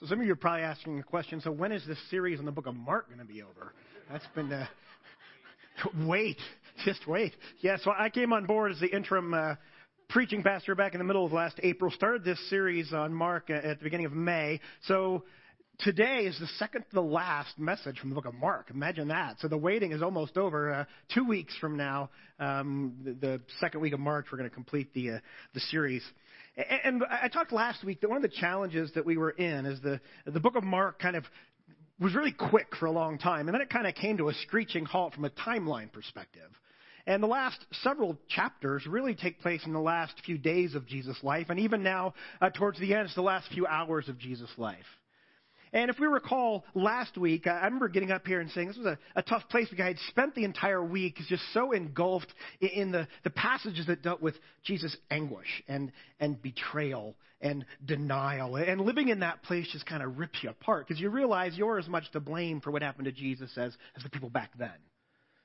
So some of you are probably asking the question, so when is this series on the book of Mark going to be over? That's been, uh, wait, just wait. Yeah, so I came on board as the interim uh, preaching pastor back in the middle of last April, started this series on Mark at the beginning of May. So today is the second to the last message from the book of Mark. Imagine that. So the waiting is almost over. Uh, two weeks from now, um, the, the, second week of March, we're going to complete the uh, the series. And I talked last week that one of the challenges that we were in is the, the book of Mark kind of was really quick for a long time, and then it kind of came to a screeching halt from a timeline perspective. And the last several chapters really take place in the last few days of Jesus' life, and even now, uh, towards the end, it's the last few hours of Jesus' life. And if we recall last week, I remember getting up here and saying this was a, a tough place because I had spent the entire week just so engulfed in the, the passages that dealt with Jesus' anguish and, and betrayal and denial. And living in that place just kind of rips you apart because you realize you're as much to blame for what happened to Jesus as, as the people back then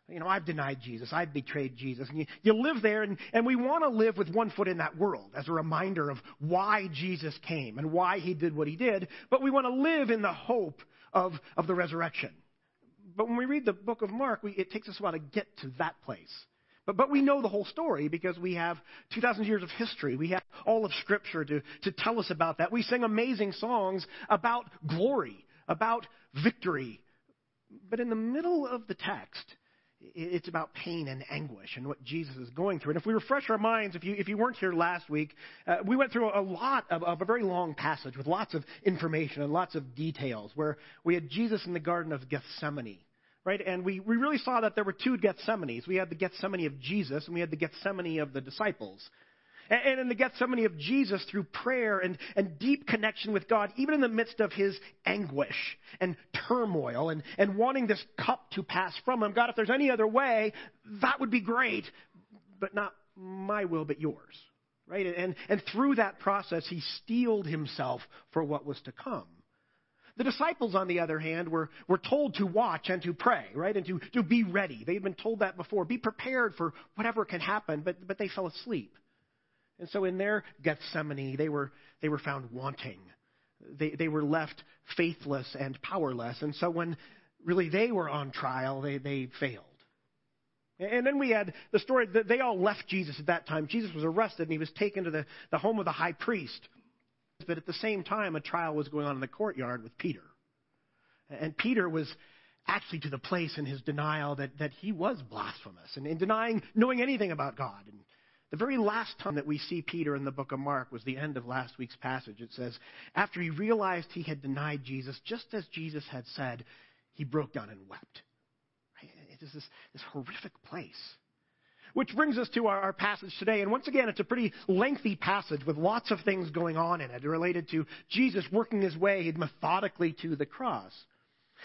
you know, I've denied Jesus. I've betrayed Jesus. And you, you live there, and, and we want to live with one foot in that world as a reminder of why Jesus came and why he did what he did. But we want to live in the hope of, of the resurrection. But when we read the book of Mark, we, it takes us a while to get to that place. But, but we know the whole story because we have 2,000 years of history. We have all of Scripture to, to tell us about that. We sing amazing songs about glory, about victory. But in the middle of the text, it's about pain and anguish and what Jesus is going through. And if we refresh our minds, if you, if you weren't here last week, uh, we went through a lot of, of, a very long passage with lots of information and lots of details where we had Jesus in the Garden of Gethsemane. Right? And we, we really saw that there were two Gethsemanes. We had the Gethsemane of Jesus and we had the Gethsemane of the disciples. And in the Gethsemane of Jesus, through prayer and, and deep connection with God, even in the midst of his anguish and turmoil and, and wanting this cup to pass from him, God, if there's any other way, that would be great, but not my will, but yours. Right? And, and through that process, he steeled himself for what was to come. The disciples, on the other hand, were, were told to watch and to pray, right? And to, to be ready. They'd been told that before. Be prepared for whatever can happen, but, but they fell asleep. And so in their Gethsemane, they were, they were found wanting. They, they were left faithless and powerless. And so when really they were on trial, they, they failed. And then we had the story that they all left Jesus at that time. Jesus was arrested and he was taken to the, the home of the high priest. But at the same time, a trial was going on in the courtyard with Peter. And Peter was actually to the place in his denial that, that he was blasphemous and in denying knowing anything about God. And the very last time that we see Peter in the book of Mark was the end of last week's passage. It says, after he realized he had denied Jesus, just as Jesus had said, he broke down and wept. It is this, this horrific place. Which brings us to our, our, passage today. And once again, it's a pretty lengthy passage with lots of things going on in it related to Jesus working his way methodically to the cross.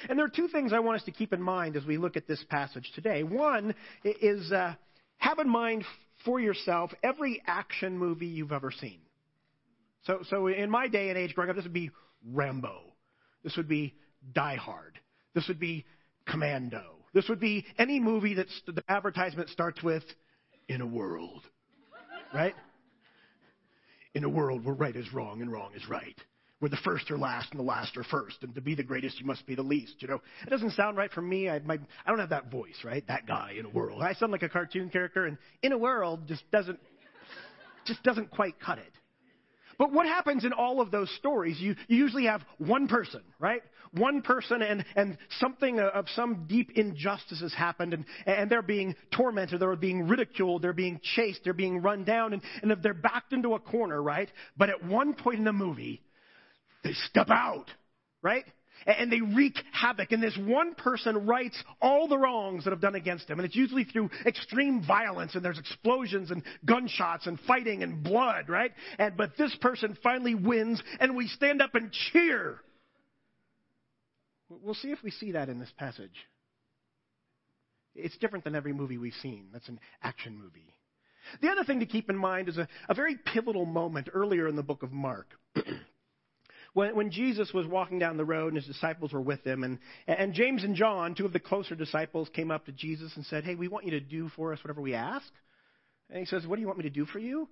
And there are two things I want us to keep in mind as we look at this passage today. One is uh, have in mind for yourself every action movie you've ever seen. So, so in my day and age growing up, this would be Rambo. This would be Die Hard. This would be Commando. This would be any movie that the advertisement starts with, in a world. Right? In a world where right is wrong and wrong is right where the first are last and the last are first, and to be the greatest, you must be the least. You know, it doesn't sound right for me. I, my, I don't have that voice, right? That guy in a world. I sound like a cartoon character, and in a world just doesn't, just doesn't quite cut it. But what happens in all of those stories? You, you usually have one person, right? One person, and, and something of some deep injustice has happened, and, and they're being tormented, they're being ridiculed, they're being chased, they're being run down, and, and they're backed into a corner, right? But at one point in the movie, they step out, right? And they wreak havoc. And this one person rights all the wrongs that have done against him. And it's usually through extreme violence and there's explosions and gunshots and fighting and blood, right? And, but this person finally wins and we stand up and cheer. We'll see if we see that in this passage. It's different than every movie we've seen. That's an action movie. The other thing to keep in mind is a, a very pivotal moment earlier in the book of Mark. when, when Jesus was walking down the road and his disciples were with him, and, and James and John, two of the closer disciples, came up to Jesus and said, Hey, we want you to do for us whatever we ask. And he says, What do you want me to do for you?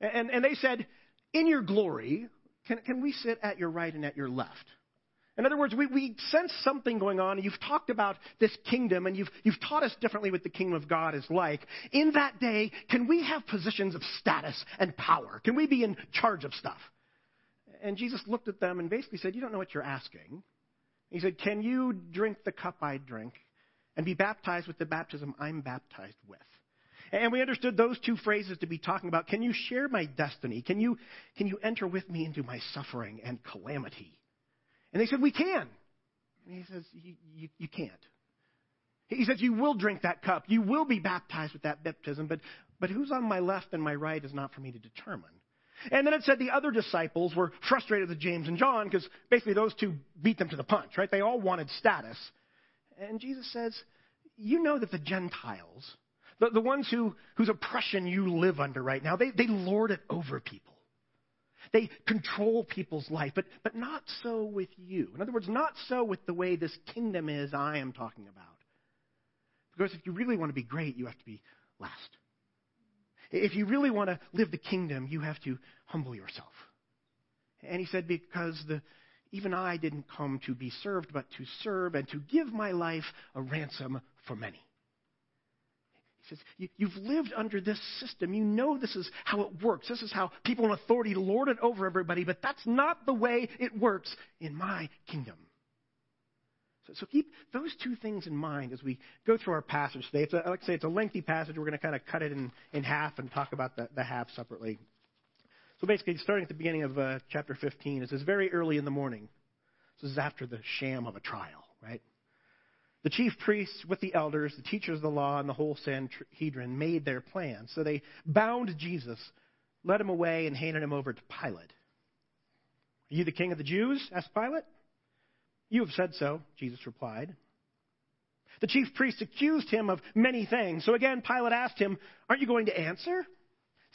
And, and they said, In your glory, can, can we sit at your right and at your left? In other words, we, we sense something going on, you've talked about this kingdom, and you've, you've taught us differently what the kingdom of God is like. In that day, can we have positions of status and power? Can we be in charge of stuff? And Jesus looked at them and basically said, You don't know what you're asking. He said, Can you drink the cup I drink and be baptized with the baptism I'm baptized with? And we understood those two phrases to be talking about can you share my destiny? Can you, can you enter with me into my suffering and calamity? And they said, We can. And he says, You, you, can't. He says, You will drink that cup. You will be baptized with that baptism, but, but who's on my left and my right is not for me to determine. And then it said the other disciples were frustrated with James and John because basically those two beat them to the punch, right? They all wanted status. And Jesus says, You know that the Gentiles, the, the ones who, whose oppression you live under right now, they, they lord it over people. They control people's life, but, but not so with you. In other words, not so with the way this kingdom is I am talking about. Because if you really want to be great, you have to be last. If you really want to live the kingdom, you have to humble yourself. And he said, Because the, even I didn't come to be served, but to serve and to give my life a ransom for many. He says, You've lived under this system. You know this is how it works. This is how people in authority lord it over everybody, but that's not the way it works in my kingdom. So, so, keep those two things in mind as we go through our passage today. It's a, like I say, it's a lengthy passage. We're going to kind of cut it in, in half and talk about the, the half separately. So basically, starting at the beginning of uh, chapter 15, it says, very early in the morning. This is after the sham of a trial, right? The chief priests with the elders, the teachers of the law, and the whole Sanhedrin made their plans. So they bound Jesus, led him away, and handed him over to Pilate. Are you the king of the Jews? asked Pilate. You have said so, Jesus replied. The chief priests accused him of many things. So again, Pilate asked him, Aren't you going to answer?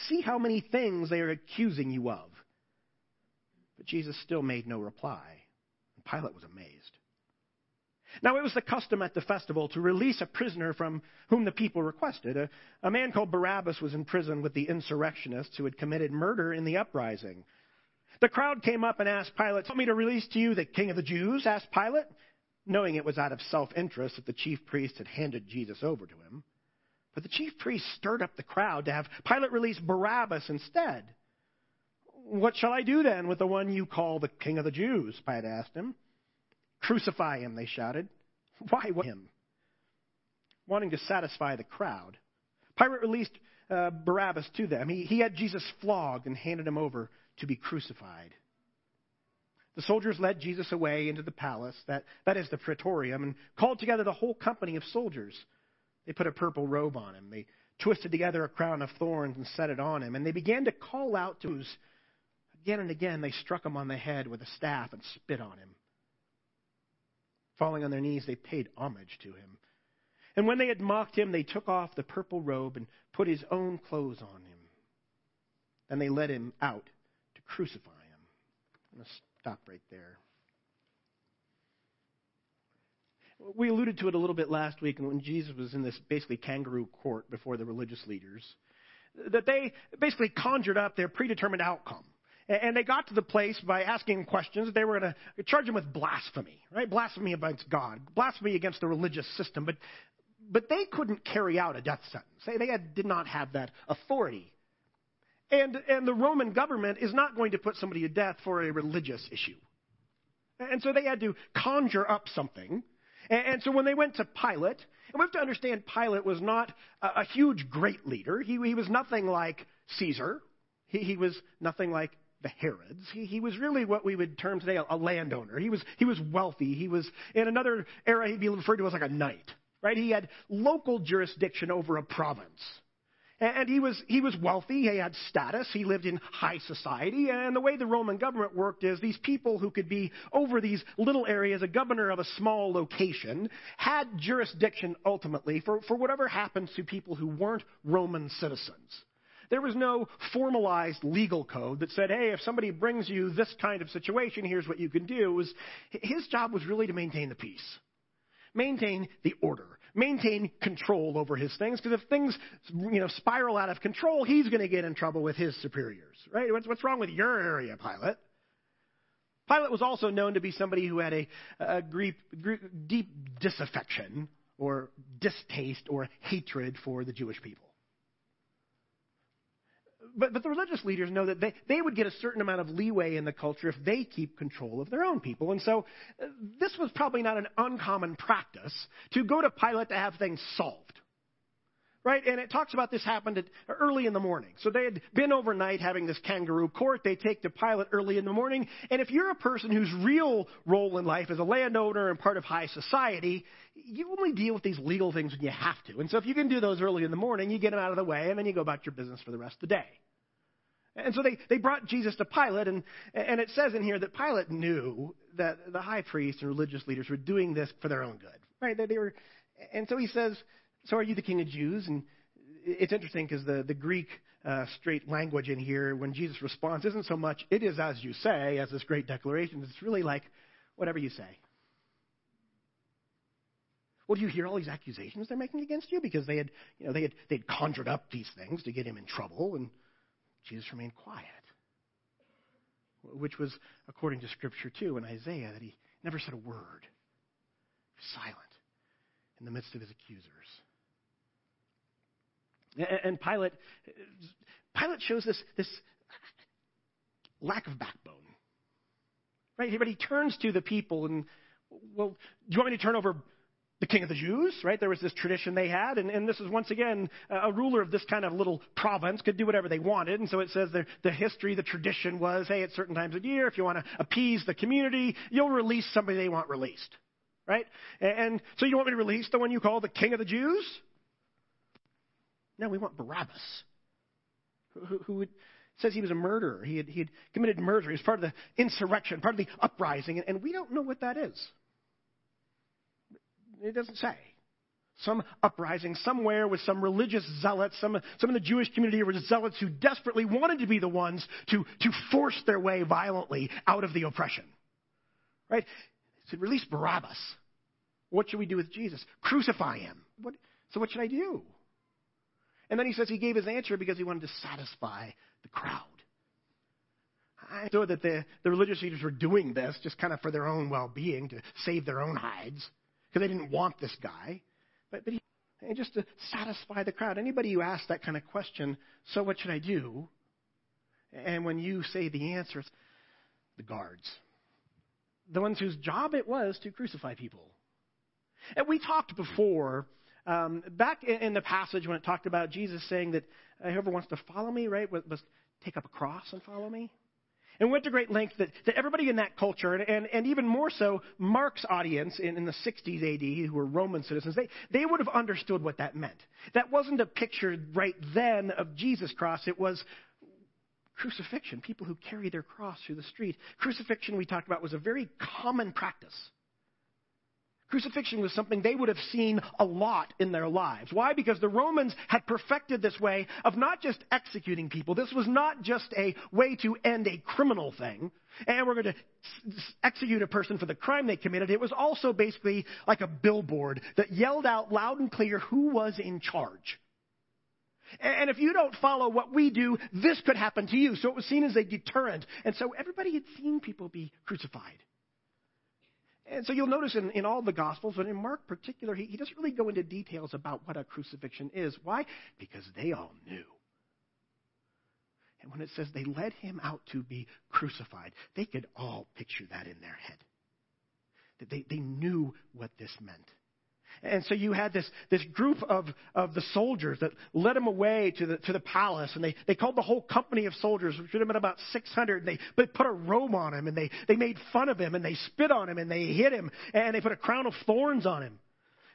See how many things they are accusing you of. But Jesus still made no reply. And Pilate was amazed. Now, it was the custom at the festival to release a prisoner from whom the people requested. A, a man called Barabbas was in prison with the insurrectionists who had committed murder in the uprising. The crowd came up and asked Pilate, Want me to release to you the king of the Jews? asked Pilate, knowing it was out of self interest that the chief priest had handed Jesus over to him. But the chief priest stirred up the crowd to have Pilate release Barabbas instead. What shall I do then with the one you call the king of the Jews? Pilate asked him. Crucify him, they shouted. Why him? Wanting to satisfy the crowd, Pilate released uh, Barabbas to them. He, he had Jesus flogged and handed him over to be crucified. The soldiers led Jesus away into the palace, that, that is the praetorium, and called together the whole company of soldiers. They put a purple robe on him. They twisted together a crown of thorns and set it on him. And they began to call out to him. Again and again, they struck him on the head with a staff and spit on him. Falling on their knees, they paid homage to him. And when they had mocked him, they took off the purple robe and put his own clothes on him. Then they led him out crucify him. I'm going to stop right there. We alluded to it a little bit last week when Jesus was in this basically kangaroo court before the religious leaders, that they basically conjured up their predetermined outcome. And they got to the place by asking questions they were going to charge him with blasphemy, right? Blasphemy against God, blasphemy against the religious system. But, but they couldn't carry out a death sentence. They, they had, did not have that authority. And, and the Roman government is not going to put somebody to death for a religious issue. And so they had to conjure up something. And, and so when they went to Pilate, and we have to understand Pilate was not a, a huge, great leader. He, he was nothing like Caesar. He, he was nothing like the Herods. He, he was really what we would term today a, a landowner. He was, he was wealthy. He was, in another era, he'd be referred to as like a knight, right? He had local jurisdiction over a province. And he was, he was wealthy, he had status, he lived in high society. And the way the Roman government worked is these people who could be over these little areas, a governor of a small location, had jurisdiction ultimately for, for whatever happened to people who weren't Roman citizens. There was no formalized legal code that said, hey, if somebody brings you this kind of situation, here's what you can do. Was, his job was really to maintain the peace, maintain the order maintain control over his things because if things you know spiral out of control he's going to get in trouble with his superiors right what's, what's wrong with your area Pilate Pilate was also known to be somebody who had a, a deep, deep disaffection or distaste or hatred for the Jewish people. But, but the religious leaders know that they, they would get a certain amount of leeway in the culture if they keep control of their own people. And so uh, this was probably not an uncommon practice to go to Pilate to have things solved. Right? And it talks about this happened at, early in the morning. So they had been overnight having this kangaroo court. They take to Pilate early in the morning. And if you're a person whose real role in life is a landowner and part of high society, you only deal with these legal things when you have to. And so if you can do those early in the morning, you get them out of the way, and then you go about your business for the rest of the day. And so they, they brought Jesus to Pilate, and, and it says in here that Pilate knew that the high priests and religious leaders were doing this for their own good. Right? They were, and so he says, So are you the king of Jews? And it's interesting because the, the Greek uh, straight language in here, when Jesus responds, isn't so much, it is as you say, as this great declaration. It's really like, whatever you say. Well, do you hear all these accusations they're making against you? Because they had, you know, they had, they'd conjured up these things to get him in trouble, and Jesus remained quiet. Which was according to Scripture, too, in Isaiah, that he never said a word. Silent in the midst of his accusers. And Pilate, Pilate shows this, this lack of backbone. Right? But he turns to the people and, well, do you want me to turn over the king of the Jews, right? There was this tradition they had, and, and this is once again uh, a ruler of this kind of little province could do whatever they wanted. And so it says the, the history, the tradition was, hey, at certain times of year, if you want to appease the community, you'll release somebody they want released, right? And, and so you want me to release the one you call the king of the Jews? No, we want Barabbas, who, who would, says he was a murderer. He had, he had committed murder. He was part of the insurrection, part of the uprising, and we don't know what that is. It doesn't say. Some uprising somewhere with some religious zealots, some, some of the Jewish community were zealots who desperately wanted to be the ones to, to force their way violently out of the oppression. Right? He said, release Barabbas. What should we do with Jesus? Crucify him. What, so what should I do? And then he says he gave his answer because he wanted to satisfy the crowd. I know that the, the religious leaders were doing this just kind of for their own well being, to save their own hides because they didn't want this guy. But, but he, and just to satisfy the crowd. Anybody who asks that kind of question, so what should I do? And when you say the answer, it's the guards. The ones whose job it was to crucify people. And we talked before, um, back in, in the passage when it talked about Jesus saying that uh, whoever wants to follow me, right, must take up a cross and follow me. And went to great length that, that everybody in that culture, and, and, and even more so, Mark's audience in, in the 60s AD, who were Roman citizens, they, they would have understood what that meant. That wasn't a picture right then of Jesus' cross, it was crucifixion, people who carry their cross through the street. Crucifixion, we talked about, was a very common practice. Crucifixion was something they would have seen a lot in their lives. Why? Because the Romans had perfected this way of not just executing people. This was not just a way to end a criminal thing, and we're going to execute a person for the crime they committed. It was also basically like a billboard that yelled out loud and clear who was in charge. And if you don't follow what we do, this could happen to you. So it was seen as a deterrent. And so everybody had seen people be crucified. And so you'll notice in, in all the Gospels, but in Mark particular, he, he doesn't really go into details about what a crucifixion is. Why? Because they all knew. And when it says they led him out to be crucified, they could all picture that in their head. That they, they knew what this meant. And so you had this, this group of, of the soldiers that led him away to the, to the palace. And they, they called the whole company of soldiers, which would have been about 600. And they, they put a robe on him and they, they made fun of him and they spit on him and they hit him and they put a crown of thorns on him.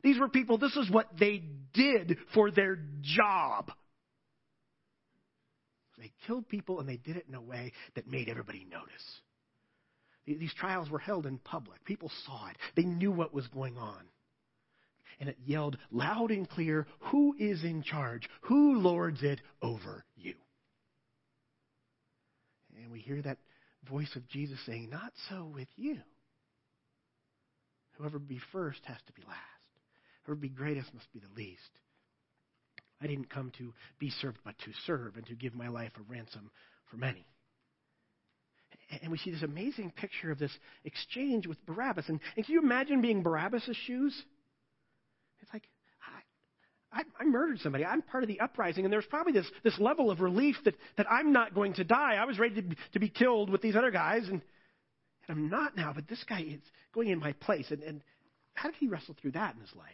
These were people, this is what they did for their job. They killed people and they did it in a way that made everybody notice. These trials were held in public. People saw it. They knew what was going on and it yelled loud and clear, Who is in charge? Who lords it over you? And we hear that voice of Jesus saying, Not so with you. Whoever be first has to be last. Whoever be greatest must be the least. I didn't come to be served, but to serve and to give my life a ransom for many. And we see this amazing picture of this exchange with Barabbas. And, and can you imagine being Barabbas' shoes? It's like, I, I, murdered somebody. I'm part of the uprising. And there's probably this, this level of relief that, that I'm not going to die. I was ready to be, to be killed with these other guys, and, and I'm not now. But this guy is going in my place. And, and how did he wrestle through that in his life?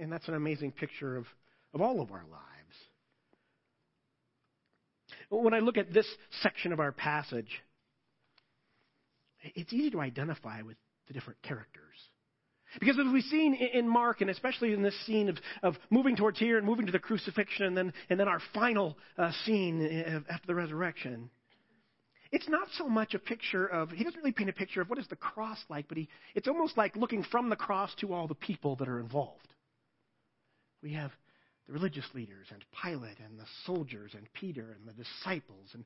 And that's an amazing picture of, of all of our lives. When I look at this section of our passage, it's easy to identify with the different characters. Because as we've seen in Mark, and especially in this scene of, of moving towards here and moving to the crucifixion, and then, and then our final uh, scene after the resurrection, it's not so much a picture of, he doesn't really paint a picture of what is the cross like, but he, it's almost like looking from the cross to all the people that are involved. We have the religious leaders and Pilate and the soldiers and Peter and the disciples. And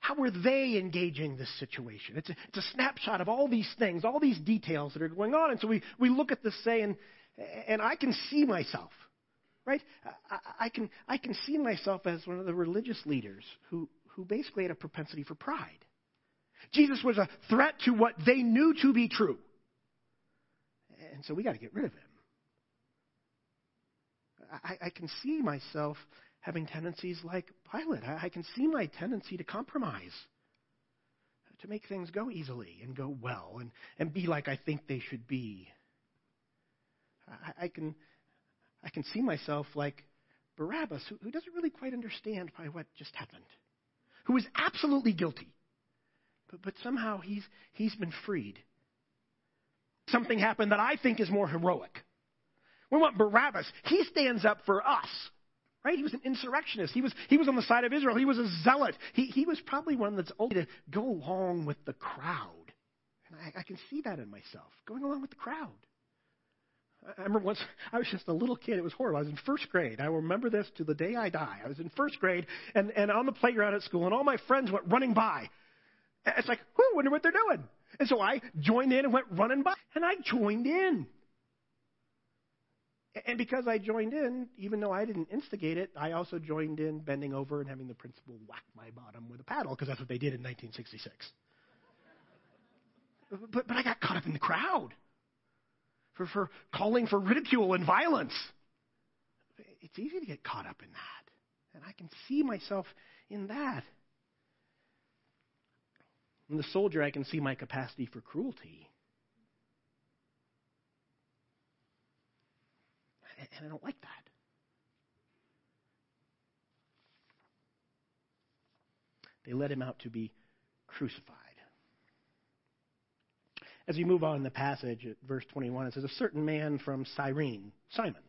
how were they engaging this situation? It's a, it's a snapshot of all these things, all these details that are going on. And so we, we look at this say, and, and I can see myself, right? I, I, can, I can see myself as one of the religious leaders who, who basically had a propensity for pride. Jesus was a threat to what they knew to be true. And so we got to get rid of him. I, I can see myself having tendencies like Pilate. I, I can see my tendency to compromise, to make things go easily and go well and, and be like I think they should be. I, I can, I can see myself like Barabbas, who, who doesn't really quite understand by what just happened, who is absolutely guilty. But, but somehow he's, he's been freed. Something happened that I think is more heroic. We want Barabbas. He stands up for us. Right? He was an insurrectionist. He was, he was on the side of Israel. He was a zealot. He, he was probably one that's only to go along with the crowd. And I, I can see that in myself, going along with the crowd. I remember once I was just a little kid. It was horrible. I was in first grade. I remember this to the day I die. I was in first grade and, and on the playground at school, and all my friends went running by. It's like, whoo, wonder what they're doing. And so I joined in and went running by, and I joined in. And because I joined in, even though I didn't instigate it, I also joined in bending over and having the principal whack my bottom with a paddle, because that's what they did in 1966. But, but I got caught up in the crowd for, for calling for ridicule and violence. It's easy to get caught up in that. And I can see myself in that. In the soldier, I can see my capacity for cruelty. And I don't like that. They led him out to be crucified. As we move on in the passage at verse 21, it says, A certain man from Cyrene, Simon,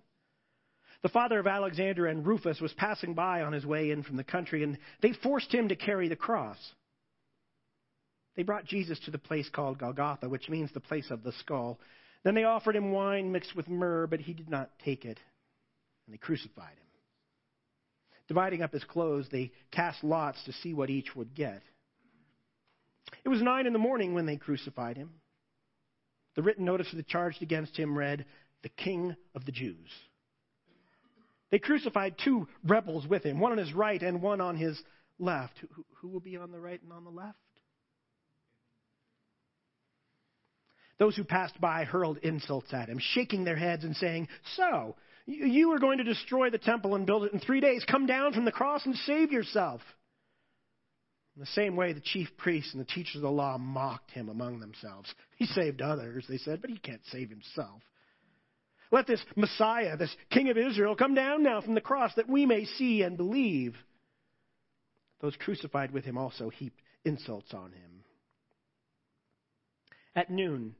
the father of Alexander and Rufus, was passing by on his way in from the country, and they forced him to carry the cross. They brought Jesus to the place called Golgotha, which means the place of the skull. Then they offered him wine mixed with myrrh, but he did not take it, and they crucified him. Dividing up his clothes, they cast lots to see what each would get. It was nine in the morning when they crucified him. The written notice of the charge against him read, The King of the Jews. They crucified two rebels with him, one on his right and one on his left. Who, who will be on the right and on the left? Those who passed by hurled insults at him, shaking their heads and saying, So, you are going to destroy the temple and build it in three days. Come down from the cross and save yourself. In the same way, the chief priests and the teachers of the law mocked him among themselves. He saved others, they said, but he can't save himself. Let this Messiah, this King of Israel, come down now from the cross that we may see and believe. Those crucified with him also heaped insults on him. At noon,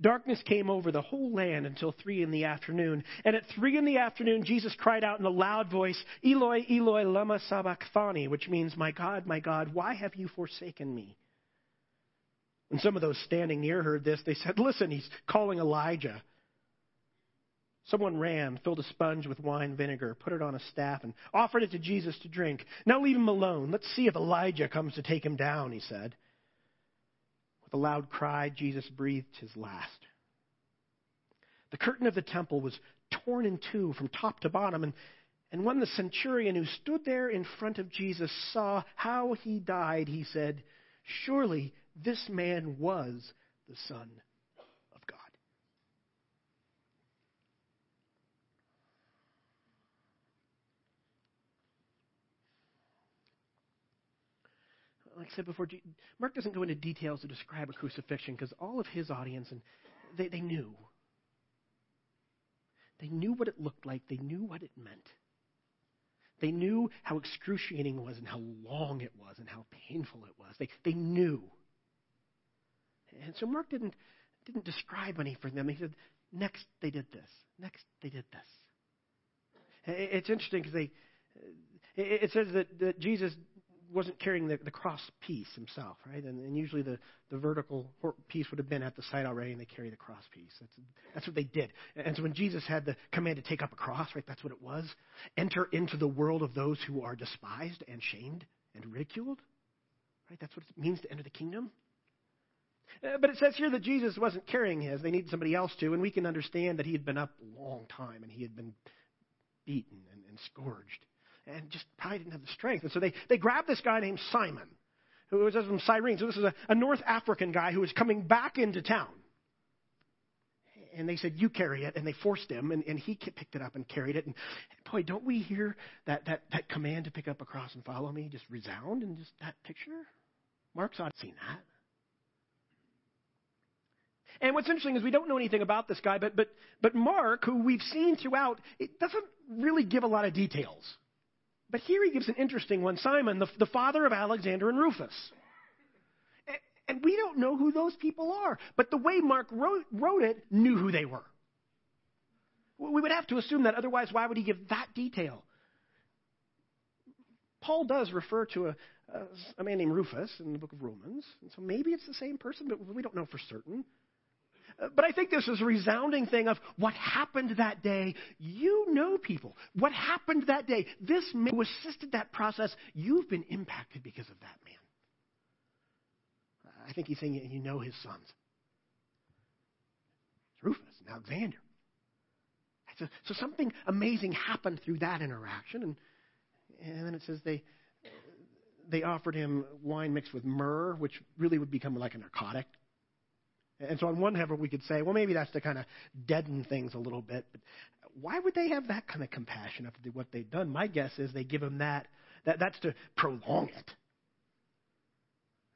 Darkness came over the whole land until three in the afternoon. And at three in the afternoon, Jesus cried out in a loud voice, Eloi, Eloi, lama sabachthani, which means, My God, my God, why have you forsaken me? When some of those standing near heard this, they said, Listen, he's calling Elijah. Someone ran, filled a sponge with wine vinegar, put it on a staff, and offered it to Jesus to drink. Now leave him alone. Let's see if Elijah comes to take him down, he said. With a loud cry, Jesus breathed his last. The curtain of the temple was torn in two from top to bottom, and, And when the centurion who stood there in front of Jesus saw how he died, he said, Surely this man was the Son of God. Like I said before, Mark doesn't go into details to describe a crucifixion because all of his audience and they, they knew. They knew what it looked like. They knew what it meant. They knew how excruciating it was and how long it was and how painful it was. They, they knew. And so Mark didn't, didn't describe any for them. He said, next they did this. Next they did this. It's interesting because they, it says that, that Jesus wasn't carrying the, the cross piece himself, right? And, and usually the, the vertical piece would have been at the site already, and they carry the cross piece. That's, that's what they did. And so when Jesus had the command to take up a cross, right, that's what it was. Enter into the world of those who are despised and shamed and ridiculed, right? That's what it means to enter the kingdom. Uh, but it says here that Jesus wasn't carrying his. They needed somebody else to, and we can understand that he had been up a long time and he had been beaten and, and scourged and just probably didn't have the strength. And so they, they grabbed this guy named Simon, who was from Cyrene. So this is a, a North African guy who was coming back into town. And they said, You carry it. And they forced him, and, and he picked it up and carried it. And boy, don't we hear that, that, that command to pick up a cross and follow me just resound in just that picture? Mark's ought seen that. And what's interesting is we don't know anything about this guy, but, but, but Mark, who we've seen throughout, it doesn't really give a lot of details. But here he gives an interesting one Simon, the, the father of Alexander and Rufus. And we don't know who those people are. But the way Mark wrote, wrote it knew who they were. We would have to assume that, otherwise, why would he give that detail? Paul does refer to a, a, a, man named Rufus in the book of Romans. And so maybe it's the same person, but we don't know for certain. But I think this is a resounding thing of what happened that day. You know people. What happened that day. This man who assisted that process, you've been impacted because of that man. I think he's saying you know his sons. Rufus and Alexander. So, so something amazing happened through that interaction. And, and then it says they, they offered him wine mixed with myrrh, which really would become like a narcotic and so, on one hand, we could say, well, maybe that's to kind of deaden things a little bit. But why would they have that kind of compassion after what they've done? My guess is they give them that. that that's to prolong it.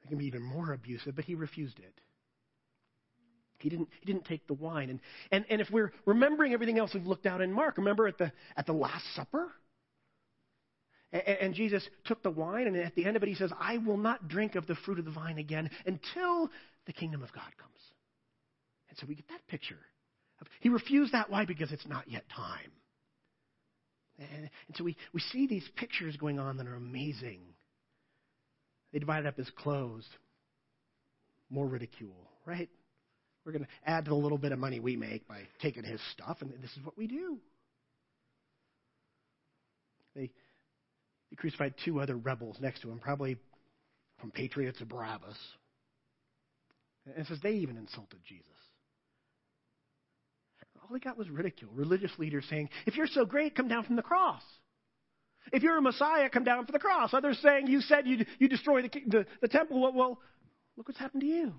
It can be even more abusive, but he refused it. He didn't, he didn't take the wine. And, and, and if we're remembering everything else we've looked out in Mark, remember at the, at the Last Supper? And, and Jesus took the wine, and at the end of it, he says, I will not drink of the fruit of the vine again until the kingdom of God comes. So we get that picture. He refused that. Why? Because it's not yet time. And, and so we, we see these pictures going on that are amazing. They divided up his clothes. More ridicule, right? We're going to add to the little bit of money we make by taking his stuff, and this is what we do. They, they crucified two other rebels next to him, probably from Patriots of Barabbas. And it says they even insulted Jesus. All he got was ridicule. Religious leaders saying, if you're so great, come down from the cross. If you're a Messiah, come down from the cross. Others saying, you said you you destroy the, the, the temple. Well, well, look what's happened to you.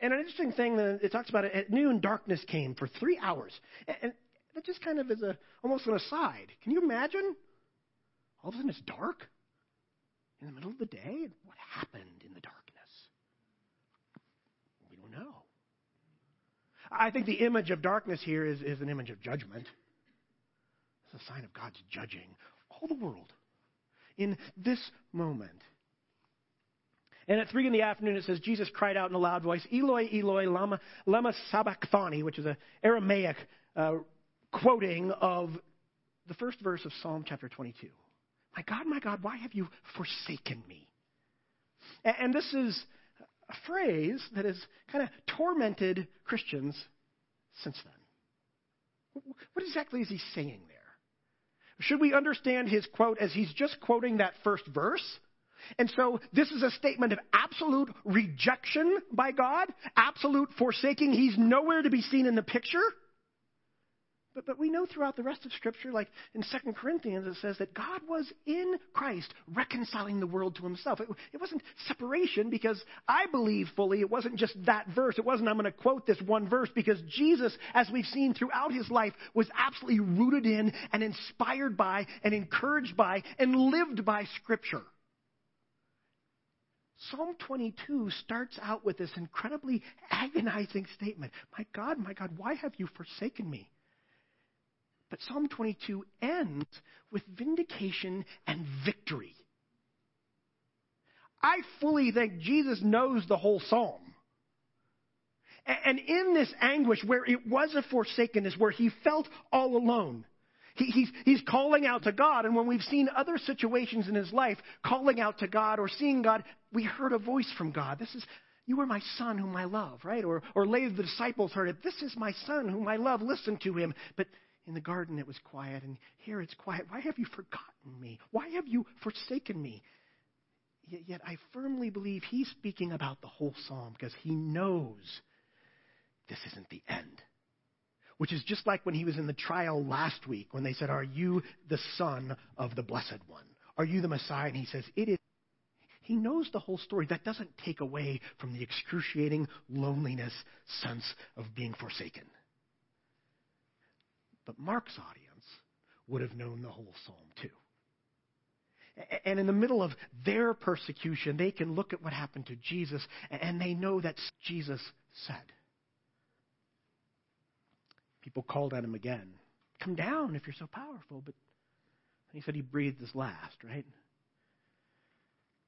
And an interesting thing that it talks about it, at noon, darkness came for three hours. And that just kind of is a almost an aside. Can you imagine? All of a sudden it's dark in the middle of the day. What happened in the darkness? We don't know. I think the image of darkness here is, is an image of judgment. It's a sign of God's judging all the world in this moment. And at three in the afternoon, it says, Jesus cried out in a loud voice, Eloi, Eloi, lama, lama sabachthani, which is an Aramaic uh, quoting of the first verse of Psalm chapter 22. My God, my God, why have you forsaken me? And, and this is a phrase that has kind of tormented Christians since then. What exactly is he saying there? Should we understand his quote as he's just quoting that first verse? And so this is a statement of absolute rejection by God, absolute forsaking. He's nowhere to be seen in the picture. But, but we know throughout the rest of Scripture, like in 2 Corinthians, it says that God was in Christ reconciling the world to himself. It, it wasn't separation because I believe fully it wasn't just that verse. It wasn't, I'm going to quote this one verse because Jesus, as we've seen throughout his life, was absolutely rooted in and inspired by and encouraged by and lived by Scripture. Psalm 22 starts out with this incredibly agonizing statement My God, my God, why have you forsaken me? But Psalm 22 ends with vindication and victory. I fully think Jesus knows the whole psalm. And in this anguish, where it was a forsakenness, where he felt all alone, he, he's, he's calling out to God. And when we've seen other situations in his life calling out to God or seeing God, we heard a voice from God. This is, you are my son whom I love, right? Or, or later the disciples heard it. This is my son whom I love. Listen to him. But in the garden it was quiet, and here it's quiet. Why have you forgotten me? Why have you forsaken me? Yet, yet I firmly believe he's speaking about the whole psalm because he knows this isn't the end. Which is just like when he was in the trial last week when they said, Are you the Son of the Blessed One? Are you the Messiah? And he says, It is. He knows the whole story. That doesn't take away from the excruciating loneliness sense of being forsaken. But Mark's audience would have known the whole psalm too. And in the middle of their persecution, they can look at what happened to Jesus and they know that Jesus said. People called at him again. Come down if you're so powerful. But he said he breathed his last, right?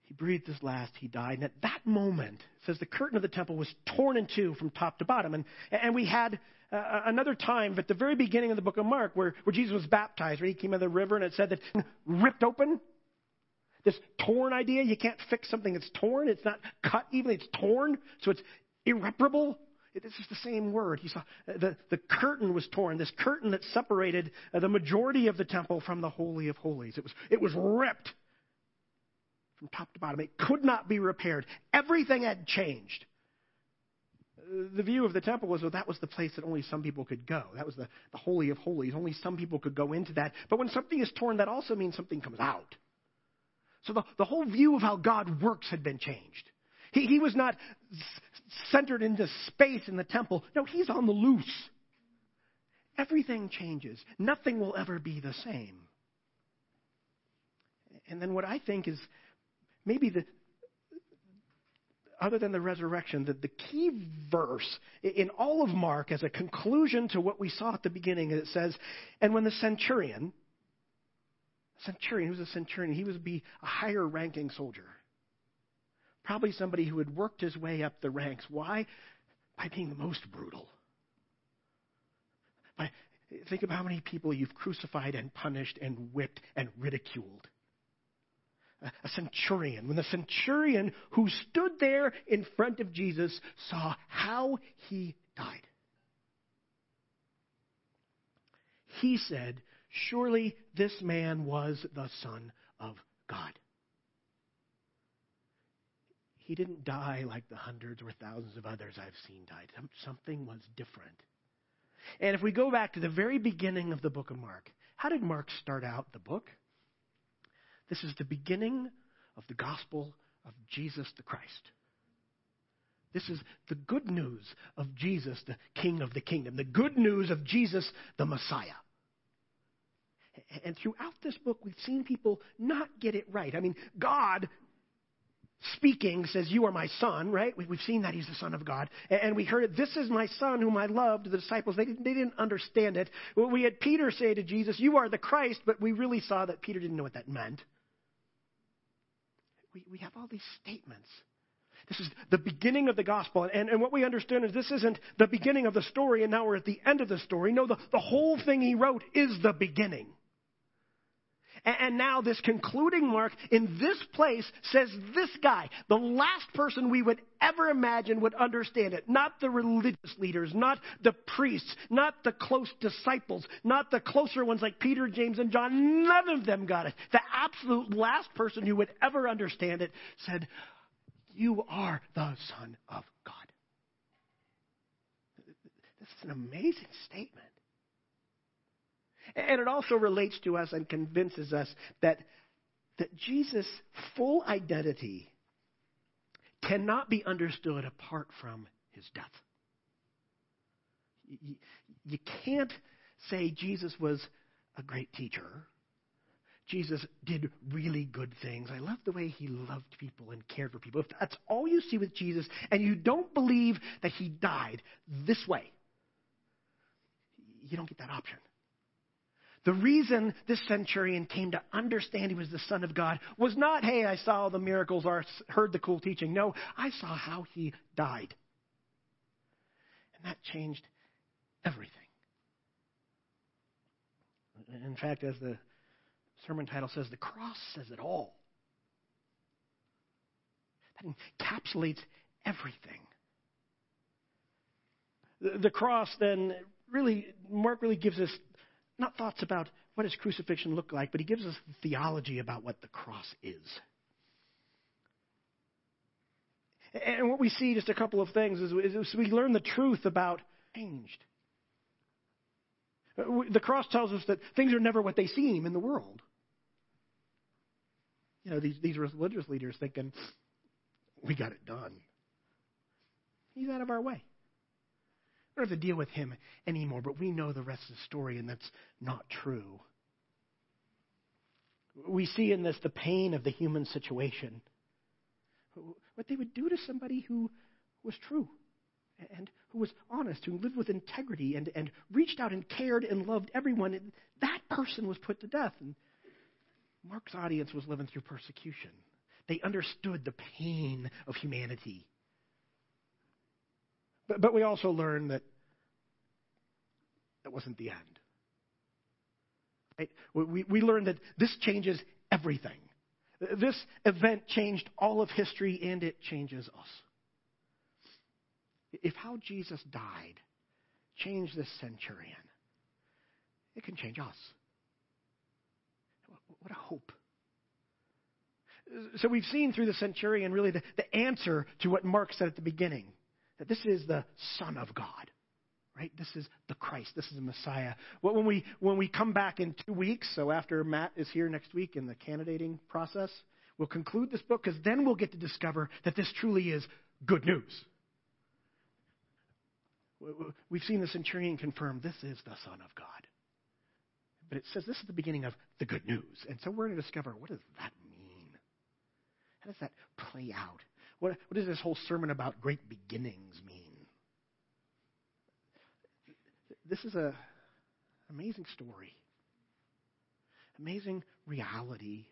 He breathed his last, he died. And at that moment, it says the curtain of the temple was torn in two from top to bottom. And, and we had uh, another time at the very beginning of the book of Mark where, where Jesus was baptized, where he came out of the river and it said that ripped open. This torn idea, you can't fix something that's torn. It's not cut even, it's torn. So it's irreparable. This is the same word. He saw the, the curtain was torn, this curtain that separated uh, the majority of the temple from the Holy of Holies. It was, it was ripped from top to bottom. It could not be repaired. Everything had changed the view of the temple was well, that was the place that only some people could go. That was the, the Holy of Holies. Only some people could go into that. But when something is torn, that also means something comes out. So the, the whole view of how God works had been changed. He, he was not centered into space in the temple. No, he's on the loose. Everything changes. Nothing will ever be the same. And then what I think is maybe the, other than the resurrection, the, the key verse in all of Mark as a conclusion to what we saw at the beginning, it says, and when the centurion, centurion, who's a centurion? He would be a higher ranking soldier. Probably somebody who had worked his way up the ranks. Why? By being the most brutal. By, think of how many people you've crucified and punished and whipped and ridiculed a centurion. When the centurion who stood there in front of Jesus saw how he died, he said, Surely this man was the Son of God. He didn't die like the hundreds or thousands of others I've seen died. Something was different. And if we go back to the very beginning of the book of Mark, how did Mark start out the book? This is the beginning of the gospel of Jesus the Christ. This is the good news of Jesus, the King of the kingdom, the good news of Jesus, the Messiah. And throughout this book, we've seen people not get it right. I mean, God speaking says, You are my son, right? We've seen that he's the son of God. And we heard it, This is my son whom I loved. the disciples. They didn't, they didn't understand it. We had Peter say to Jesus, You are the Christ, but we really saw that Peter didn't know what that meant we, we have all these statements. This is the beginning of the gospel. And, and what we understand is this isn't the beginning of the story and now we're at the end of the story. No, the, the whole thing he wrote is the beginning. And now, this concluding mark in this place says this guy, the last person we would ever imagine would understand it. Not the religious leaders, not the priests, not the close disciples, not the closer ones like Peter, James, and John. None of them got it. The absolute last person who would ever understand it said, You are the Son of God. This is an amazing statement. And it also relates to us and convinces us that, that Jesus' full identity cannot be understood apart from his death. You, you can't say Jesus was a great teacher. Jesus did really good things. I love the way he loved people and cared for people. If that's all you see with Jesus and you don't believe that he died this way, you don't get that option. The reason this centurion came to understand he was the Son of God was not, hey, I saw the miracles or heard the cool teaching. No, I saw how he died. And that changed everything. In fact, as the sermon title says, the cross says it all. That encapsulates everything. The, the cross then really, Mark really gives us not thoughts about what does crucifixion look like, but he gives us theology about what the cross is. And what we see, just a couple of things, is, is we learn the truth about changed. Uh, the cross tells us that things are never what they seem in the world. You know, these, these religious leaders thinking, we got it done. He's out of our way don't have to deal with him anymore, but we know the rest of the story, and that's not true. We see in this the pain of the human situation. What they would do to somebody who was true and who was honest, who lived with integrity and, and reached out and cared and loved everyone. And that person was put to death. And Mark's audience was living through persecution. They understood the pain of humanity. But, but we also learn that that wasn't the end. Right? We, we learn that this changes everything. This event changed all of history and it changes us. If how Jesus died changed this centurion, it can change us. What a hope. So we've seen through the centurion really the, the answer to what Mark said at the beginning that this is the Son of God. Right? This is the Christ. This is the Messiah. Well, when we when we come back in two weeks, so after Matt is here next week in the candidating process, we'll conclude this book because then we'll get to discover that this truly is good news. We've seen the centurion confirm this is the Son of God. But it says this is the beginning of the good news. And so we're going to discover what does that mean? How does that play out? What, what does this whole sermon about great beginnings mean? This is an amazing story, amazing reality.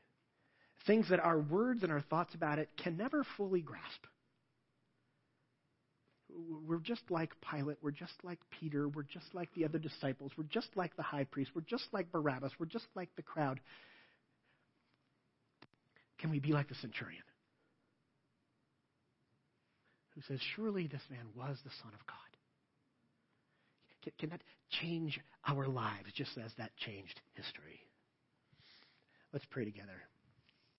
Things that our words and our thoughts about it can never fully grasp. We're just like Pilate. We're just like Peter. We're just like the other disciples. We're just like the high priest. We're just like Barabbas. We're just like the crowd. Can we be like the centurion? Who says, Surely this man was the Son of God. Can, can that change our lives just as that changed history? Let's pray together.